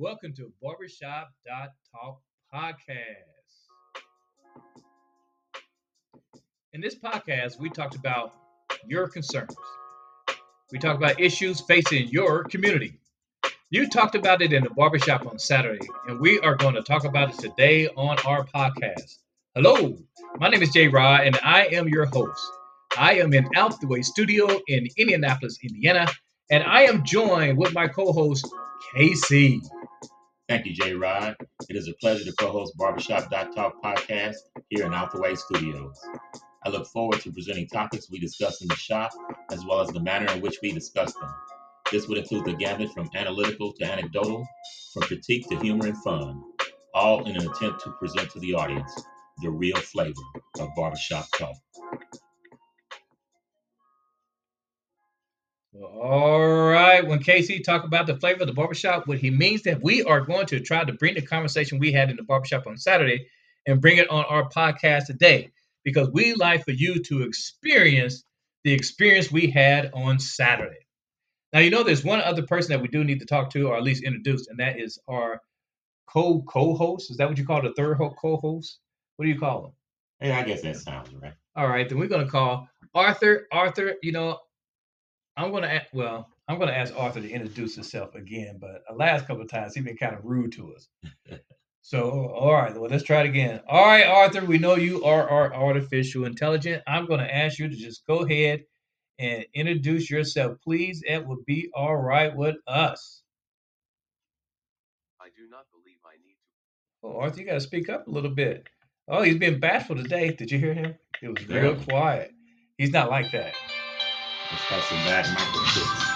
Welcome to Barbershop Talk Podcast. In this podcast, we talked about your concerns. We talked about issues facing your community. You talked about it in the barbershop on Saturday, and we are going to talk about it today on our podcast. Hello, my name is Jay Rod, and I am your host. I am in Out the Way Studio in Indianapolis, Indiana, and I am joined with my co-host KC. Thank you, Jay Rod. It is a pleasure to co-host Barbershop Talk podcast here in the Way Studios. I look forward to presenting topics we discuss in the shop, as well as the manner in which we discuss them. This would include the gamut from analytical to anecdotal, from critique to humor and fun, all in an attempt to present to the audience the real flavor of barbershop talk. All right. When KC talk about the flavor of the barbershop, what he means that we are going to try to bring the conversation we had in the barbershop on Saturday and bring it on our podcast today because we like for you to experience the experience we had on Saturday. Now, you know, there's one other person that we do need to talk to or at least introduce, and that is our co co-host. Is that what you call the third co-host? What do you call him? Hey, I guess that sounds right. All right, then we're going to call Arthur. Arthur, you know, I'm going to ask, well, I'm going to ask Arthur to introduce himself again, but the last couple of times he's been kind of rude to us. so, all right, well, let's try it again. All right, Arthur, we know you are our artificial intelligence. I'm going to ask you to just go ahead and introduce yourself, please. It would be all right with us. I do not believe I need to. Oh, Arthur, you got to speak up a little bit. Oh, he's being bashful today. Did you hear him? It was real quiet. He's not like that. Let's have some bad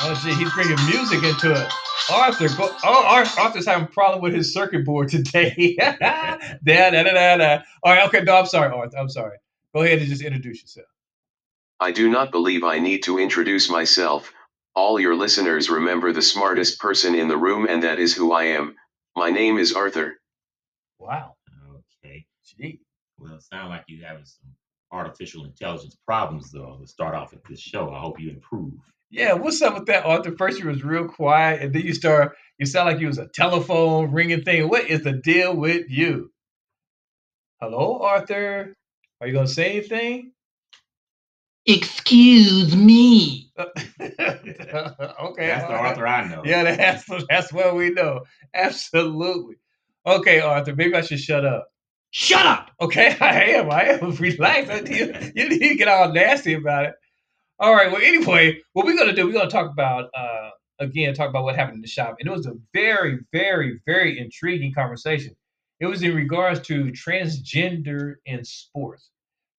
Oh, gee, he's bringing music into it. Arthur, go, oh, Arthur's having a problem with his circuit board today. da, da, da, da, da. All right, okay, no, I'm sorry, Arthur. I'm sorry. Go ahead and just introduce yourself. I do not believe I need to introduce myself. All your listeners remember the smartest person in the room, and that is who I am. My name is Arthur. Wow. Okay. Gee. Well, it sounds like you're having some artificial intelligence problems, though, to start off with this show. I hope you improve. Yeah, what's up with that, Arthur? First you was real quiet, and then you start. You sound like you was a telephone ringing thing. What is the deal with you? Hello, Arthur. Are you gonna say anything? Excuse me. okay, That's the Arthur I know. Yeah, that's that's what we know. Absolutely. Okay, Arthur. Maybe I should shut up. Shut up. Okay, I am. I am. Relax. you, you need to get all nasty about it. All right. Well, anyway, what we're gonna do, we're gonna talk about uh again, talk about what happened in the shop, and it was a very, very, very intriguing conversation. It was in regards to transgender in sports,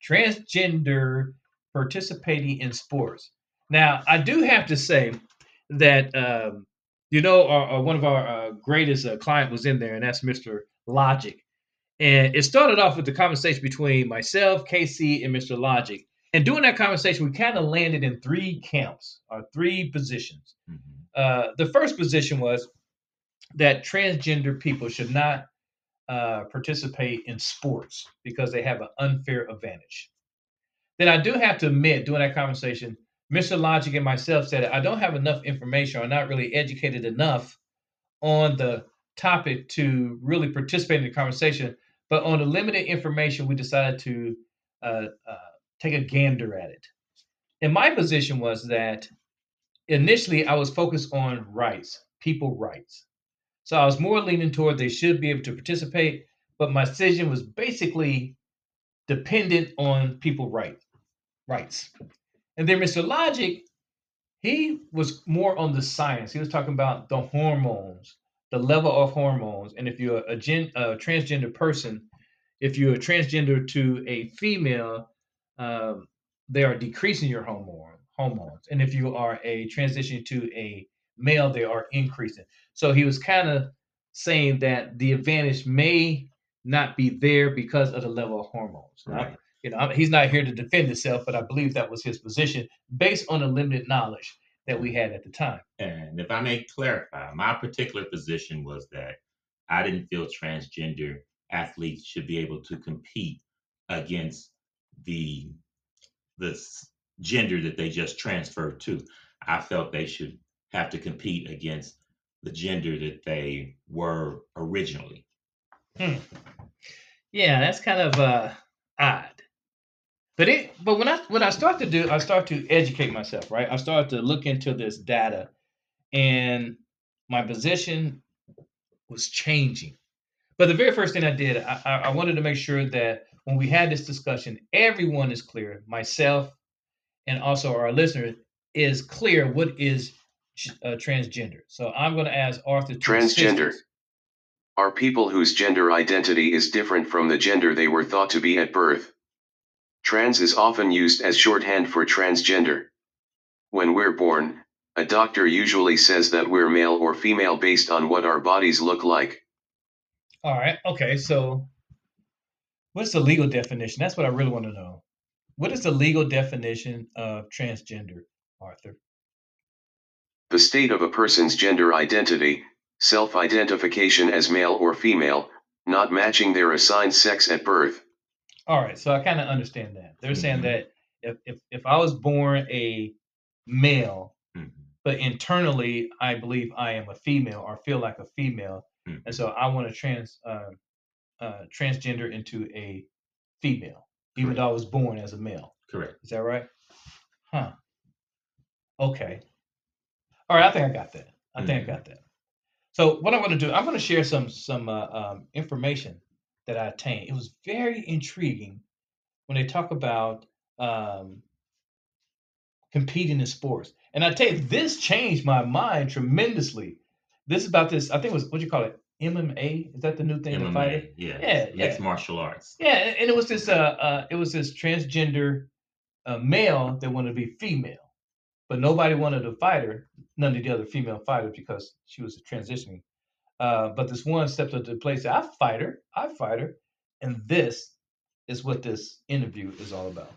transgender participating in sports. Now, I do have to say that um, you know, our, our, one of our uh, greatest uh, client was in there, and that's Mr. Logic. And it started off with the conversation between myself, KC, and Mr. Logic. And during that conversation, we kind of landed in three camps or three positions. Mm-hmm. Uh, the first position was that transgender people should not uh, participate in sports because they have an unfair advantage. Then I do have to admit, during that conversation, Mr. Logic and myself said I don't have enough information or not really educated enough on the topic to really participate in the conversation. But on the limited information, we decided to uh, uh, take a gander at it. And my position was that initially I was focused on rights, people rights. So I was more leaning toward they should be able to participate, but my decision was basically dependent on people right, rights. And then Mr. Logic, he was more on the science. He was talking about the hormones, the level of hormones. And if you're a, gen, a transgender person, if you're a transgender to a female, um, they are decreasing your hormone hormones. And if you are a transition to a male, they are increasing. So he was kind of saying that the advantage may not be there because of the level of hormones. Right. Now, you know, he's not here to defend himself, but I believe that was his position based on the limited knowledge that we had at the time. And if I may clarify, my particular position was that I didn't feel transgender athletes should be able to compete against the the gender that they just transferred to. I felt they should have to compete against the gender that they were originally. Hmm. Yeah, that's kind of uh, odd. But it, but when I when I start to do, I start to educate myself, right? I start to look into this data, and my position was changing. But the very first thing I did, I, I wanted to make sure that when we had this discussion, everyone is clear, myself and also our listener is clear what is uh, transgender. So I'm going to ask Arthur Transgender. Are people whose gender identity is different from the gender they were thought to be at birth. Trans is often used as shorthand for transgender. When we're born, a doctor usually says that we're male or female based on what our bodies look like. All right. Okay. So, what's the legal definition? That's what I really want to know. What is the legal definition of transgender, Arthur? The state of a person's gender identity, self identification as male or female, not matching their assigned sex at birth. All right. So I kind of understand that. They're saying Mhm. that if, if if I was born a male, Mhm. but internally I believe I am a female or feel like a female, Mhm. and so I want to trans uh, uh, transgender into a female, even Correct. though I was born as a male. Correct. Is that right? Huh. Okay. All right. I think I got that. I think. I got that. So what I'm going to do, I'm going to share some some uh, um, information that I attained. It was very intriguing when they talk about um, competing in sports. And I tell you, this changed my mind tremendously. This is about this. I think it was what do you call it? MMA? Is that the new thing? Fighting? MMA, yeah, Yeah, mixed yeah. martial arts. Yeah, and and it was this uh, uh it was this transgender uh, male that wanted to be female, but nobody wanted to fight her, none of the other female fighters because she was transitioning. Uh, but this one stepped up to the place, said, I fight her, I fight her, and this is what this interview is all about.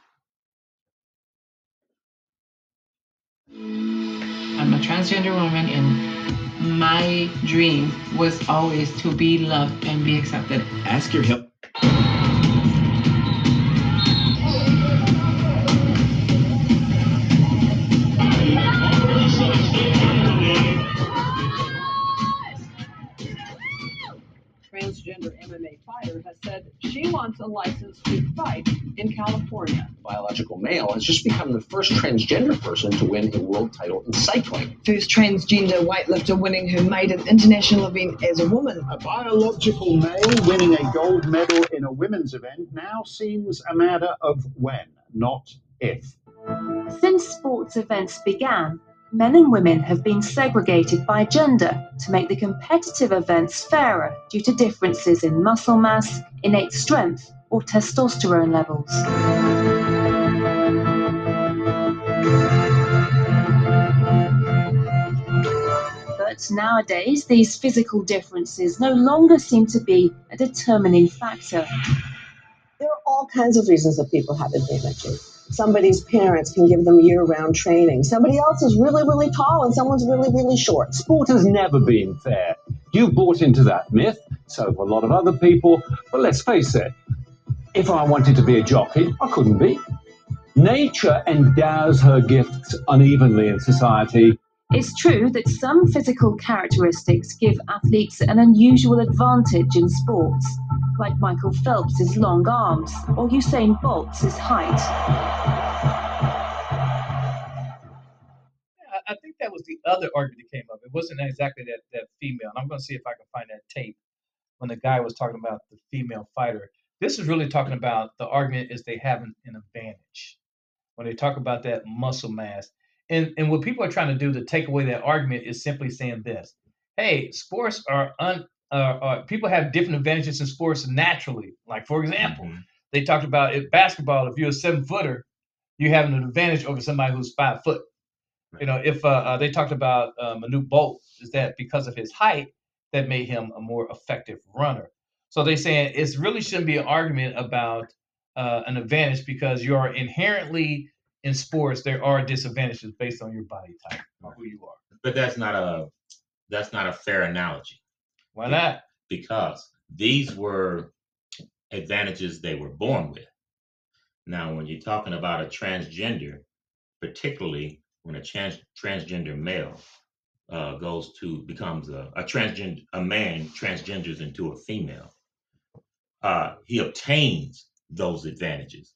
I'm a transgender woman, and my dream was always to be loved and be accepted. Ask your help. She a license to fight in California. biological male has just become the first transgender person to win a world title in cycling. first transgender weightlifter winning her maiden international event as a woman. A biological male winning a gold medal in a women's event now seems a matter of when, not if. Since sports events began, men and women have been segregated by gender to make the competitive events fairer due to differences in muscle mass, innate strength, or testosterone levels. But nowadays, these physical differences no longer seem to be a determining factor. There are all kinds of reasons that people have advantages. Somebody's parents can give them year round training. Somebody else is really, really tall and someone's really, really short. Sport has never been fair. You've bought into that myth, so have a lot of other people, but let's face it, if I wanted to be a jockey, I couldn't be. Nature endows her gifts unevenly in society. It's true that some physical characteristics give athletes an unusual advantage in sports, like Michael Phelps' long arms or Usain Bolt's height. I, think that was the other argument that came up. It wasn't exactly that that female. And I'm going to see if I can find that tape when the guy was talking about the female fighter. This is really talking about the argument is they have an, an advantage when they talk about that muscle mass. And and what people are trying to do to take away that argument is simply saying this: Hey, sports are un. Uh, uh, people have different advantages in sports naturally. Like for example, Mhm. they talked about basketball. If you're a seven footer, you have an advantage over somebody who's five foot. You know, if uh, uh, they talked about uh, Manu Bolt, is that because of his height that made him a more effective runner. So they saying it really shouldn't be an argument about uh, an advantage because you are inherently in sports there are disadvantages based on your body type or who you are. But that's not a that's not a fair analogy Why not? because these were advantages they were born with. Now, when you're talking about a transgender, particularly when a trans, transgender male uh, goes to becomes a, a transgender a man transgenders into a female, uh, he obtains those advantages,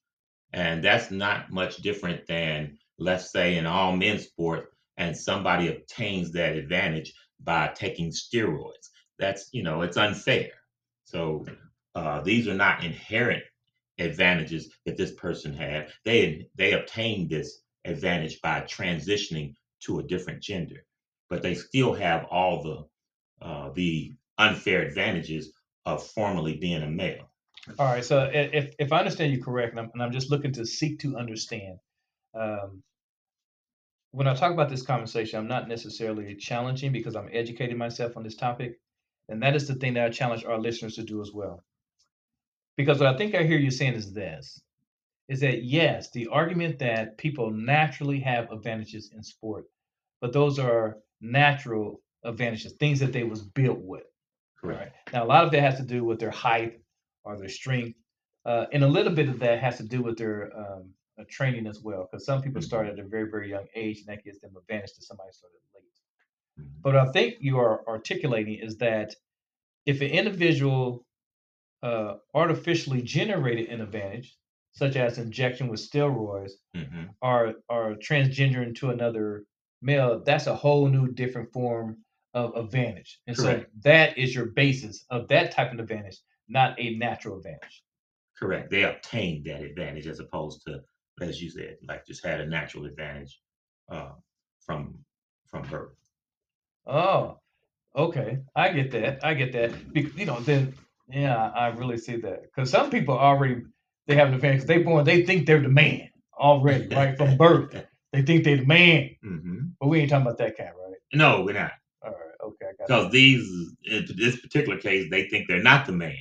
and that's not much different than let's say in all men's sport, and somebody obtains that advantage by taking steroids. That's you know it's unfair. So uh, these are not inherent advantages that this person had. They they obtained this advantage by transitioning to a different gender, but they still have all the uh, the unfair advantages of formerly being a male. All right. So if if I understand you correct, and I'm, and I'm just looking to seek to understand, um, when I talk about this conversation, I'm not necessarily challenging because I'm educating myself on this topic, and that is the thing that I challenge our listeners to do as well. Because what I think I hear you saying is this: is that yes, the argument that people naturally have advantages in sport, but those are natural advantages, things that they was built with. Correct. Now, a lot of that has to do with their height or their strength, uh, and a little bit of that has to do with their um, uh, training as well. Because some people start at a very, very young age, and that gives them advantage to somebody started. But I think you are articulating is that if an individual uh, artificially generated an advantage, such as injection with steroids, hmm or or transgender into another male, that's a whole new different form of advantage. And so that is your basis of that type of advantage, not a natural advantage. Correct. They obtained that advantage as opposed to, as you said, like just had a natural advantage uh, from from birth. Oh, okay. I get that. I get that. Bec- you know, then yeah, I really see that. Because some people already they have an advantage. They born, they think they're the man already, right? From birth. They think they're the man. hmm But we ain't talking about that kind, right? No, we're not. All right, okay, Because these, in this particular case, they think they're not the man.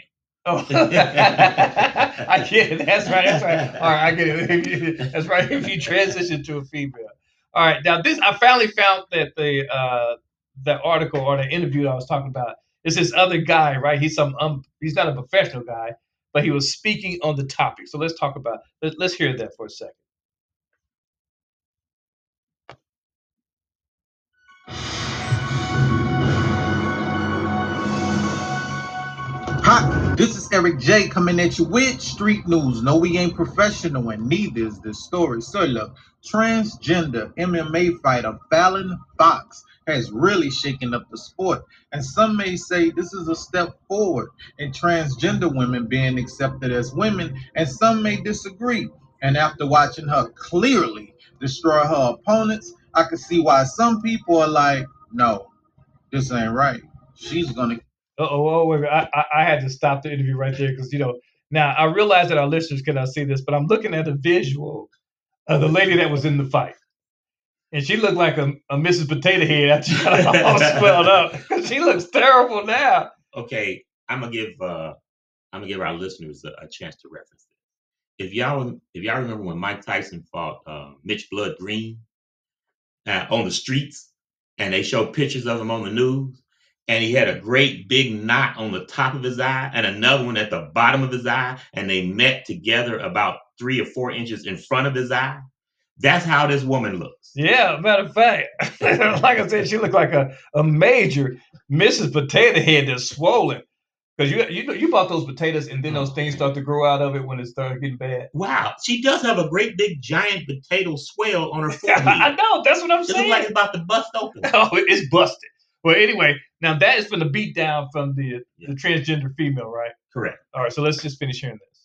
Oh, I get it. That's right. That's right. All right, I get it. That's right. If you transition to a female. All right. Now this, I finally found that the uh, the article or the interview I was talking about is this other guy, right? He's some um, he's not a professional guy, but he was speaking on the topic. So let's talk about. Let, let's hear that for a second. Hi, this is Eric J coming at you with street news. No, we ain't professional, and neither is this story. So, look, transgender MMA fighter Fallon Fox has really shaken up the sport, and some may say this is a step forward in transgender women being accepted as women, and some may disagree. And after watching her clearly destroy her opponents, I can see why some people are like, no, this ain't right. She's gonna Uh oh, oh wait. I, I I had to stop the interview right there because you know now I realize that our listeners cannot see this, but I'm looking at the visual of the lady that was in the fight, and she looked like a, a Mrs. Potato Head after she got all swelled up. She looks terrible now. Okay, I'm gonna give uh, I'm gonna give our listeners a, a chance to reference this. If y'all if y'all remember when Mike Tyson fought uh, Mitch Blood Green uh, on the streets, and they showed pictures of him on the news, and he had a great big knot on the top of his eye and another one at the bottom of his eye, and they met together about three or four inches in front of his eye. That's how this woman looks. Yeah, matter of fact, like I said, she looked like a, a major Mrs. Potato Head that's swollen. Because you you know you bought those potatoes and then those things start to grow out of it when it started getting bad. Wow, she does have a great big giant potato swell on her forehead. I know that's what I'm It looks saying. like it's about to bust open. oh, it's busted. Well, anyway, now that is from the beat down from the the transgender female, right? Correct. All right, so let's just finish hearing this.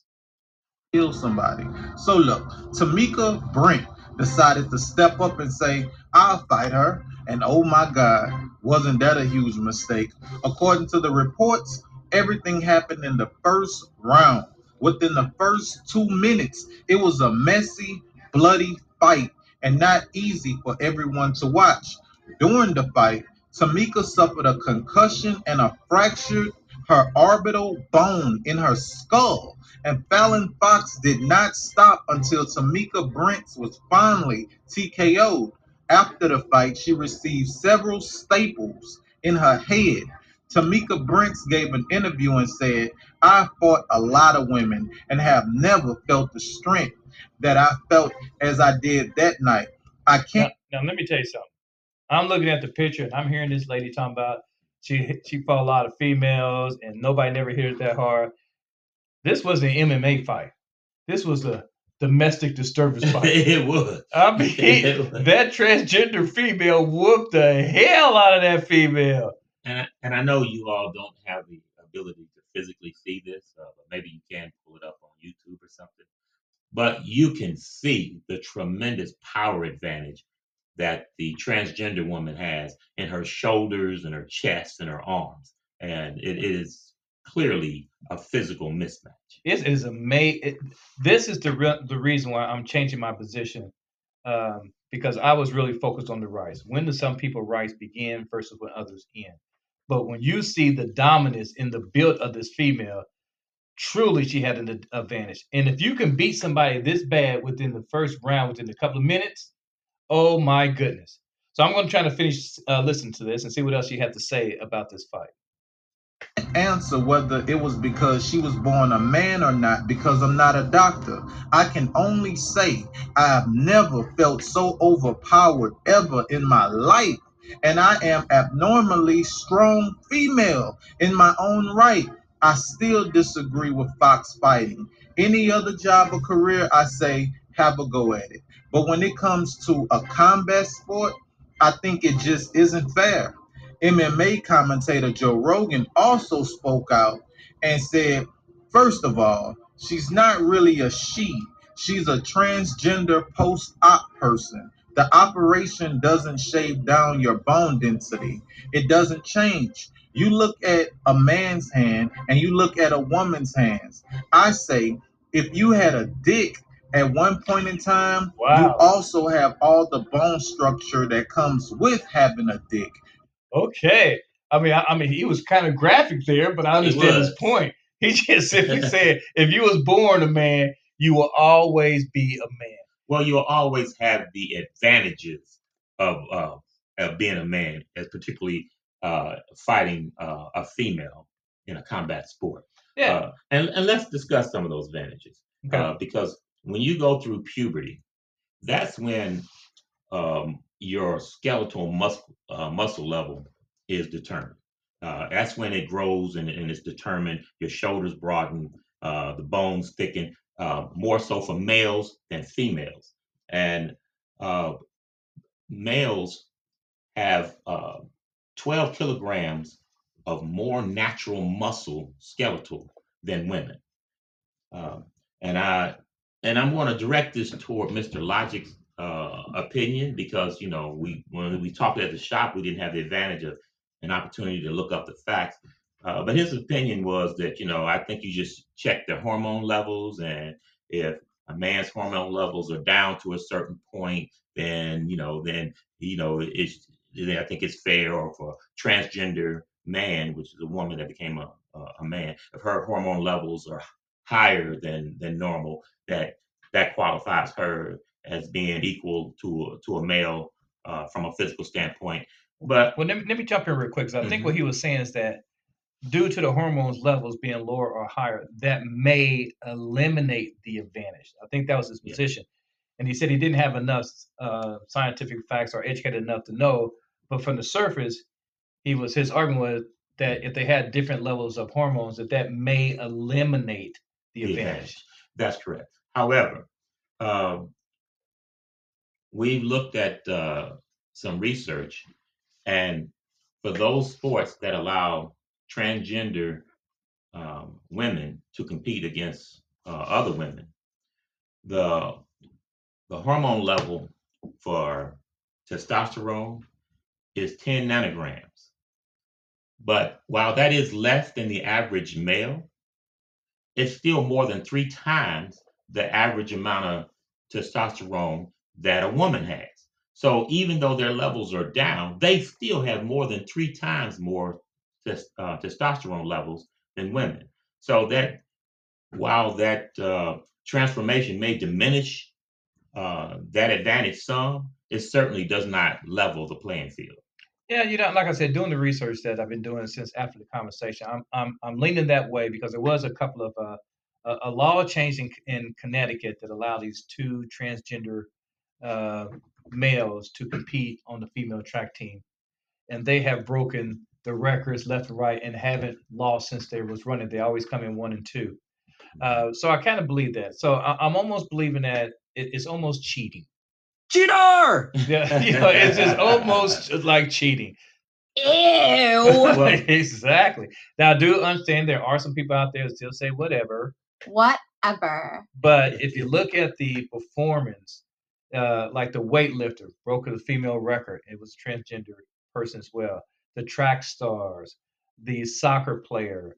kill somebody. So look, Tamika Brents decided to step up and say, I'll fight her. And oh my God, wasn't that a huge mistake? According to the reports, everything happened in the first round. Within the first two minutes, it was a messy, bloody fight and not easy for everyone to watch. During the fight, Tamika suffered a concussion and a fractured her orbital bone in her skull and Fallon Fox did not stop until Tamika Brents was finally TKO'd. After the fight, she received several staples in her head. Tamika Brents gave an interview and said, I fought a lot of women and have never felt the strength that I felt as I did that night. I can't. Now, let me tell you something. I'm looking at the picture and I'm hearing this lady talking about she she fought a lot of females and nobody never hit her that hard. This was an MMA fight. This was a domestic disturbance fight. it was. I mean, It was. that transgender female whooped the hell out of that female. And I, and I know you all don't have the ability to physically see this, uh, but maybe you can pull it up on YouTube or something. But you can see the tremendous power advantage that the transgender woman has in her shoulders and her chest and her arms, and it is clearly a physical mismatch. It is amazing. This is the re- the reason why I'm changing my position um, because I was really focused on the rights. When do some people rights begin versus when others end? But when you see the dominance in the build of this female, truly she had an advantage. And if you can beat somebody this bad within the first round, within a couple of minutes, oh my goodness. So I'm going to try to finish uh, listening to this and see what else you have to say about this fight. answer whether it was because she was born a man or not because I'm not a doctor. I can only say I have never felt so overpowered ever in my life. And I am abnormally strong female in my own right. I still disagree with Fox fighting. Any other job or career, I say, have a go at it. But when it comes to a combat sport, I think it just isn't fair. MMA commentator Joe Rogan also spoke out and said, first of all, she's not really a she, she's a transgender post op person. The operation doesn't shave down your bone density, it doesn't change. You look at a man's hand and you look at a woman's hands. I say, if you had a dick at one point in time, wow. you also have all the bone structure that comes with having a dick. Okay. I mean, I, I mean, he was kind of graphic there, but I understand his point. He just simply said, if you was born a man, you will always be a man. Well, you'll always have the advantages of uh, of being a man, as particularly uh, fighting uh, a female in a combat sport. Yeah. Uh, and and let's discuss some of those advantages Okay. uh, because when you go through puberty, that's when um, your skeletal muscle uh, muscle level is determined. Uh, that's when it grows and, and it's determined. Your shoulders broaden, uh, the bones thicken, uh, more so for males than females. And uh, males have uh, 12 kilograms of more natural muscle skeletal than women. Um, and I and I'm going to direct this toward Mr. Logic's uh, opinion because you know we when we talked at the shop we didn't have the advantage of an opportunity to look up the facts. Uh, but his opinion was that you know I think you just check their hormone levels and if a man's hormone levels are down to a certain point, then you know then you know it's I think it's fair or for transgender man, which is a woman that became a, a man, if her hormone levels are higher than than normal, that that qualifies her as being equal to a, to a male uh, from a physical standpoint. But Well, let me, let me jump in real quick. 'cause I think Mhm. what he was saying is that due to the hormones levels being lower or higher, that may eliminate the advantage. I think that was his Yeah. position. And he said he didn't have enough uh, scientific facts or educated enough to know. But from the surface, he was his argument was that if they had different levels of hormones, that that may eliminate the the advantage. advantage. That's correct. However, um, we've looked at uh, some research, and for those sports that allow transgender um, women to compete against uh, other women, the the hormone level for testosterone is 10 nanograms. But while that is less than the average male, it's still more than three times the average amount of testosterone that a woman has. So even though their levels are down, they still have more than three times more uh, testosterone levels than women. So that while that uh, transformation may diminish uh, that advantage some, it certainly does not level the playing field. Yeah, you know, like I said, doing the research that I've been doing since after the conversation, I'm I'm I'm leaning that way because there was a couple of uh, a, a law change in, in Connecticut that allowed these two transgender uh, males to compete on the female track team, and they have broken the records left and right and haven't lost since they was running. They always come in one and two. Uh, so I kind of believe that. So I, I'm almost believing that it, it's almost cheating. Cheater! Yeah, you know, it's just almost like cheating. Ew. exactly. Now, I do understand there are some people out there that still say whatever, Whatever. but if you look at the performance, uh, like the weightlifter broke the female record, it was a transgender person as well. The track stars, the soccer player.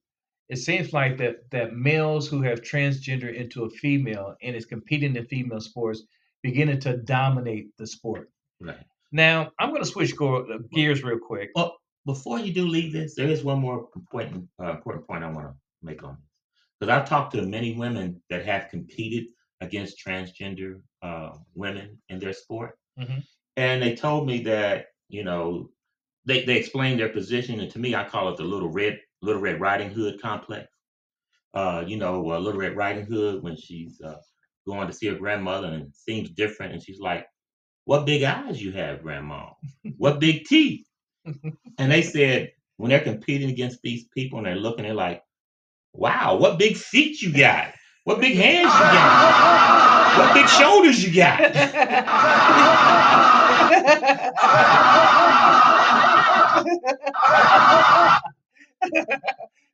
It seems like that that males who have transgender into a female and is competing in female sports beginning to dominate the sport. Right. Now, I'm going to switch uh, gears real quick. Well, before you do leave this, there is one more important uh, important point I want to make on this. Because I've talked to many women that have competed against transgender uh, women in their sport, Mhm. and they told me that you know they they explained their position, and to me, I call it the little red little red riding hood complex. Uh, you know, uh, little red riding hood when she's uh, going to see her grandmother and it seems different, and she's like, "What big eyes you have, grandma? What big teeth?" And they said when they're competing against these people and they're looking, they're like, wow, what big feet you got? What big hands you got? What big shoulders you got?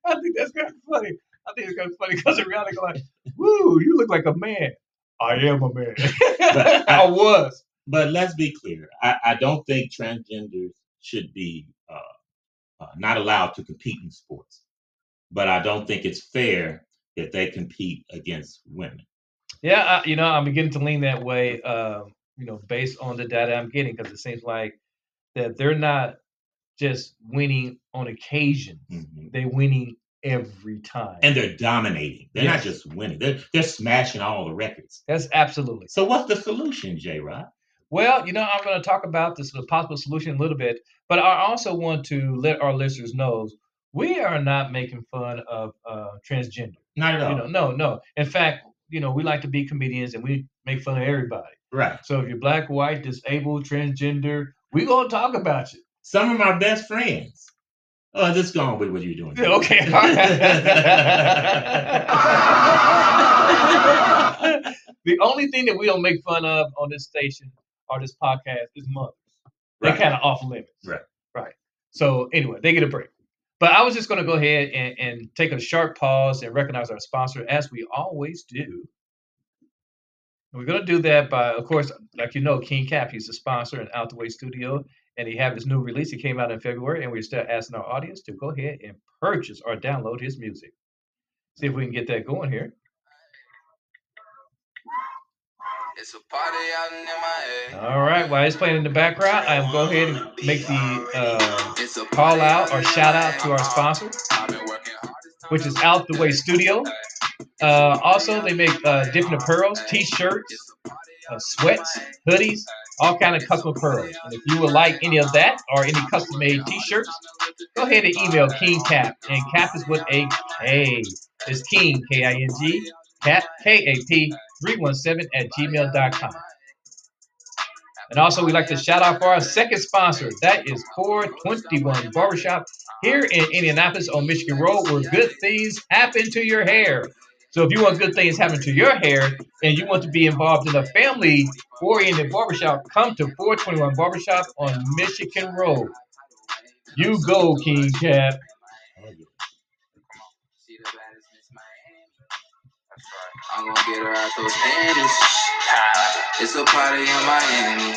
I think that's kind of funny. I think it's kind of funny because they go like, "Woo, you look like a man." I am a man. But I I- was. But let's be clear. I, I don't think transgenders should be uh, uh, not allowed to compete in sports. But I don't think it's fair that they compete against women. Yeah, I, you know, I'm beginning to lean that way. Uh, you know, based on the data I'm getting, because it seems like that they're not just winning on occasion; they're winning every time. And they're dominating. They're not just winning. They're they're smashing all the records. That's absolutely. So what's the solution, J. Rod? Well, you know, I'm going to talk about this the possible solution a little bit, but I also want to let our listeners know we are not making fun of uh, transgender. Not at all. You know, no, no. In fact, you know, we like to be comedians and we make fun of everybody. Right. So if you're black, white, disabled, transgender, we gonna talk about you. Some of my best friends. Oh, just go on with what you're doing. Yeah, okay. the only thing that we don't make fun of on this station or this podcast is mothers. They're Right. kind of off limits. Right. Right. So anyway, they get a break. But I was just going to go ahead and, and take a sharp pause and recognize our sponsor as we always do. And we're going to do that by, of course, like you know, King Cap, he's the sponsor in Out the Way Studio, and he have his new release. He came out in February, and we're still asking our audience to go ahead and purchase or download his music. See if we can get that going here. It's a party out in my All right, while it's playing in the background, I'm going go ahead and make the uh, call out or shout out to our sponsor, which is Out the Way Studio. Uh, also, they make uh, different apparels, t-shirts, uh, sweats, hoodies, all kind of custom apparels. And if you would like any of that or any custom-made t-shirts, go ahead and email King Cap. And Cap is with a K. It's King, K-I-N-G, Cap, K-A-P, 317 at gmail.com. And also, we'd like to shout out for our second sponsor. That is 421 Barbershop here in Indianapolis on Michigan Road, where good things happen to your hair. So if you want good things happen to your hair and you want to be involved in a family-oriented barbershop, come to 421 Barbershop on Michigan Road. You go, King Cap. I'm gonna get her out those panties. It's a party in Miami.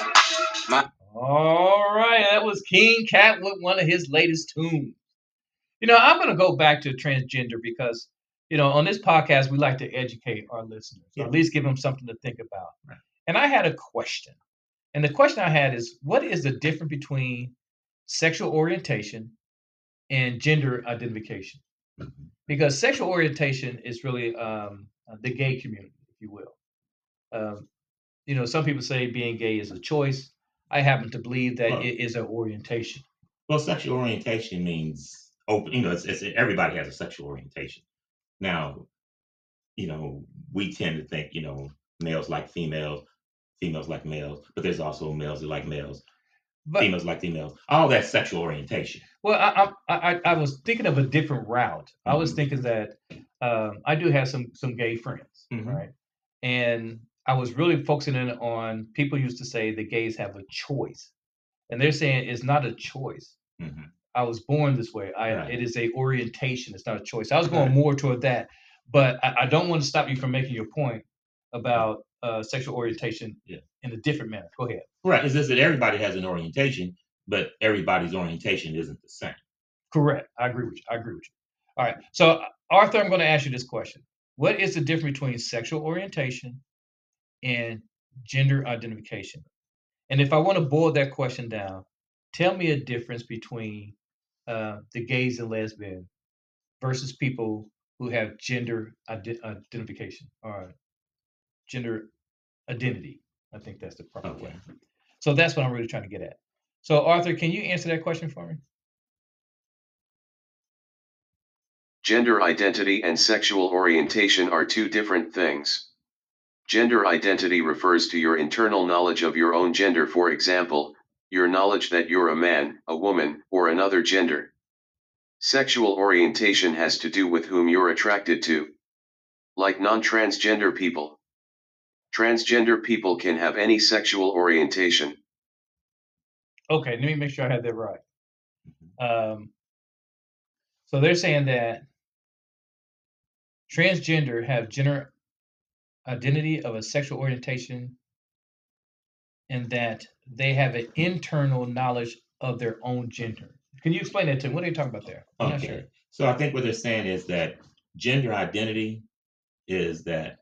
My All right, that was King Cap with one of his latest tunes. You know, I'm going to go back to transgender because, you know, on this podcast, we like to educate our listeners, or at least give them something to think about. And I had a question. And the question I had is what is the difference between sexual orientation and gender identification? Because sexual orientation is really um, uh, the gay community, if you will. Um, you know, some people say being gay is a choice. I happen to believe that Well- it is an orientation. Well, sexual orientation means open. You know, it's, it's everybody has a sexual orientation. Now, you know, we tend to think, you know, males like females. females like males, but there's also males that like males, But females like females. All that sexual orientation. well, I I I, I was thinking of a different route. I was Mhm. thinking that um, I do have some some gay friends, Mhm. right? And I was really focusing in on people used to say the gays have a choice, and they're saying it's not a choice. Mhm. I was born this way. I Right. it is a orientation. It's not a choice. I was going Right. more toward that, but I, I don't want to stop you from making your point about uh, sexual orientation Yeah. in a different manner. Go ahead. Right. It's just that everybody has an orientation, but everybody's orientation isn't the same. Correct. I agree with you. I agree with you. All right. So Arthur, I'm going to ask you this question: What is the difference between sexual orientation and gender identification? And if I want to boil that question down, tell me a difference between uh, the gays and lesbian versus people who have gender ide- identification or gender identity. I think that's the proper Okay. way. So that's what I'm really trying to get at. So Arthur, can you answer that question for me? Gender identity and sexual orientation are two different things. Gender identity refers to your internal knowledge of your own gender, for example, your knowledge that you're a man, a woman, or another gender. Sexual orientation has to do with whom you're attracted to. Like non transgender people. Transgender people can have any sexual orientation. Okay, let me make sure I had that right. Um, so they're saying that transgender have gender identity of a sexual orientation and that they have an internal knowledge of their own gender. Can you explain that to me? What are you talking about there? I'm Okay. sure. So I think what they're saying is that gender identity is that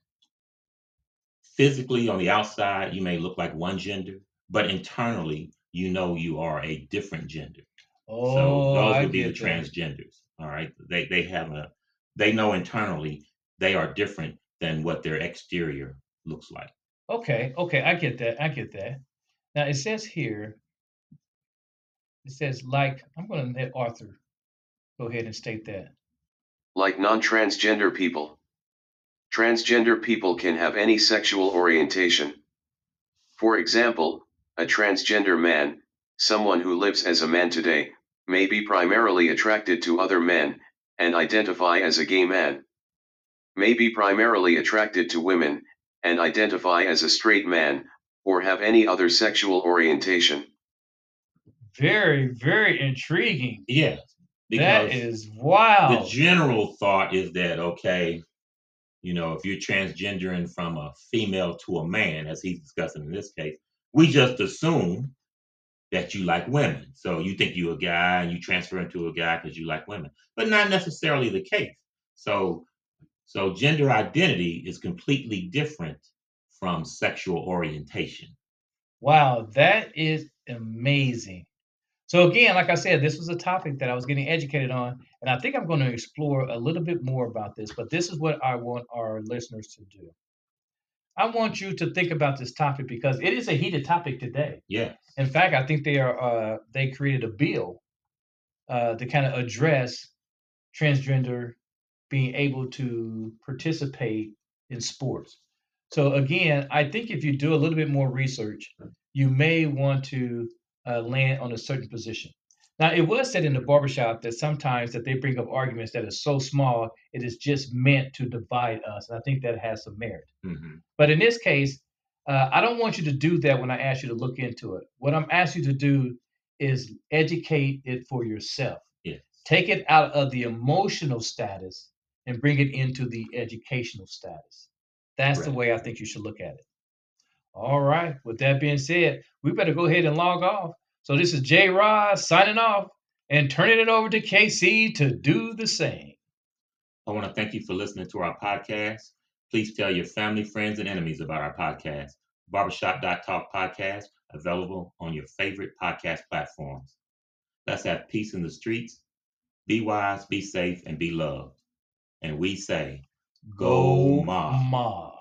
physically on the outside you may look like one gender, but internally you know you are a different gender. Oh, so those would be the that. transgenders. All right. They they have a they know internally they are different than what their exterior looks like. Okay, okay, I get that. I get that. Now it says here, it says like I'm going to let Arthur go ahead and state that. like non transgender people. Transgender people can have any sexual orientation. For example, a transgender man, someone who lives as a man today, may be primarily attracted to other men and identify as a gay man. May be primarily attracted to women and identify as a straight man or have any other sexual orientation. Very, very intriguing. Yeah. That because is wow. the general thought is that okay, you know, if you're transgendering from a female to a man, as he's discussing in this case, we just assume that you like women. So you think you're a guy and you transfer into a guy because you like women, but not necessarily the case. So, so gender identity is completely different from sexual orientation. Wow, that is amazing. So again, like I said, this was a topic that I was getting educated on, and I think I'm going to explore a little bit more about this. But this is what I want our listeners to do. I want you to think about this topic because it is a heated topic today. Yeah. In fact, I think they are uh, they created a bill uh, to kind of address transgender being able to participate in sports. So again, I think if you do a little bit more research, you may want to uh, land on a certain position. Now, it was said in the barbershop that sometimes that they bring up arguments that are so small it is just meant to divide us, and I think that has some merit. Mhm. But in this case, uh, I don't want you to do that when I ask you to look into it. What I'm asking you to do is educate it for yourself. Yes. Take it out of the emotional status and bring it into the educational status. That's the way I think you should look at it. All right. With that being said, we better go ahead and log off. So this is J Rod signing off and turning it over to KC to do the same. I want to thank you for listening to our podcast. Please tell your family, friends, and enemies about our podcast, Barbershop.talk podcast, available on your favorite podcast platforms. Let's have peace in the streets. Be wise, be safe, and be loved. And we say, Go Ma. Mob.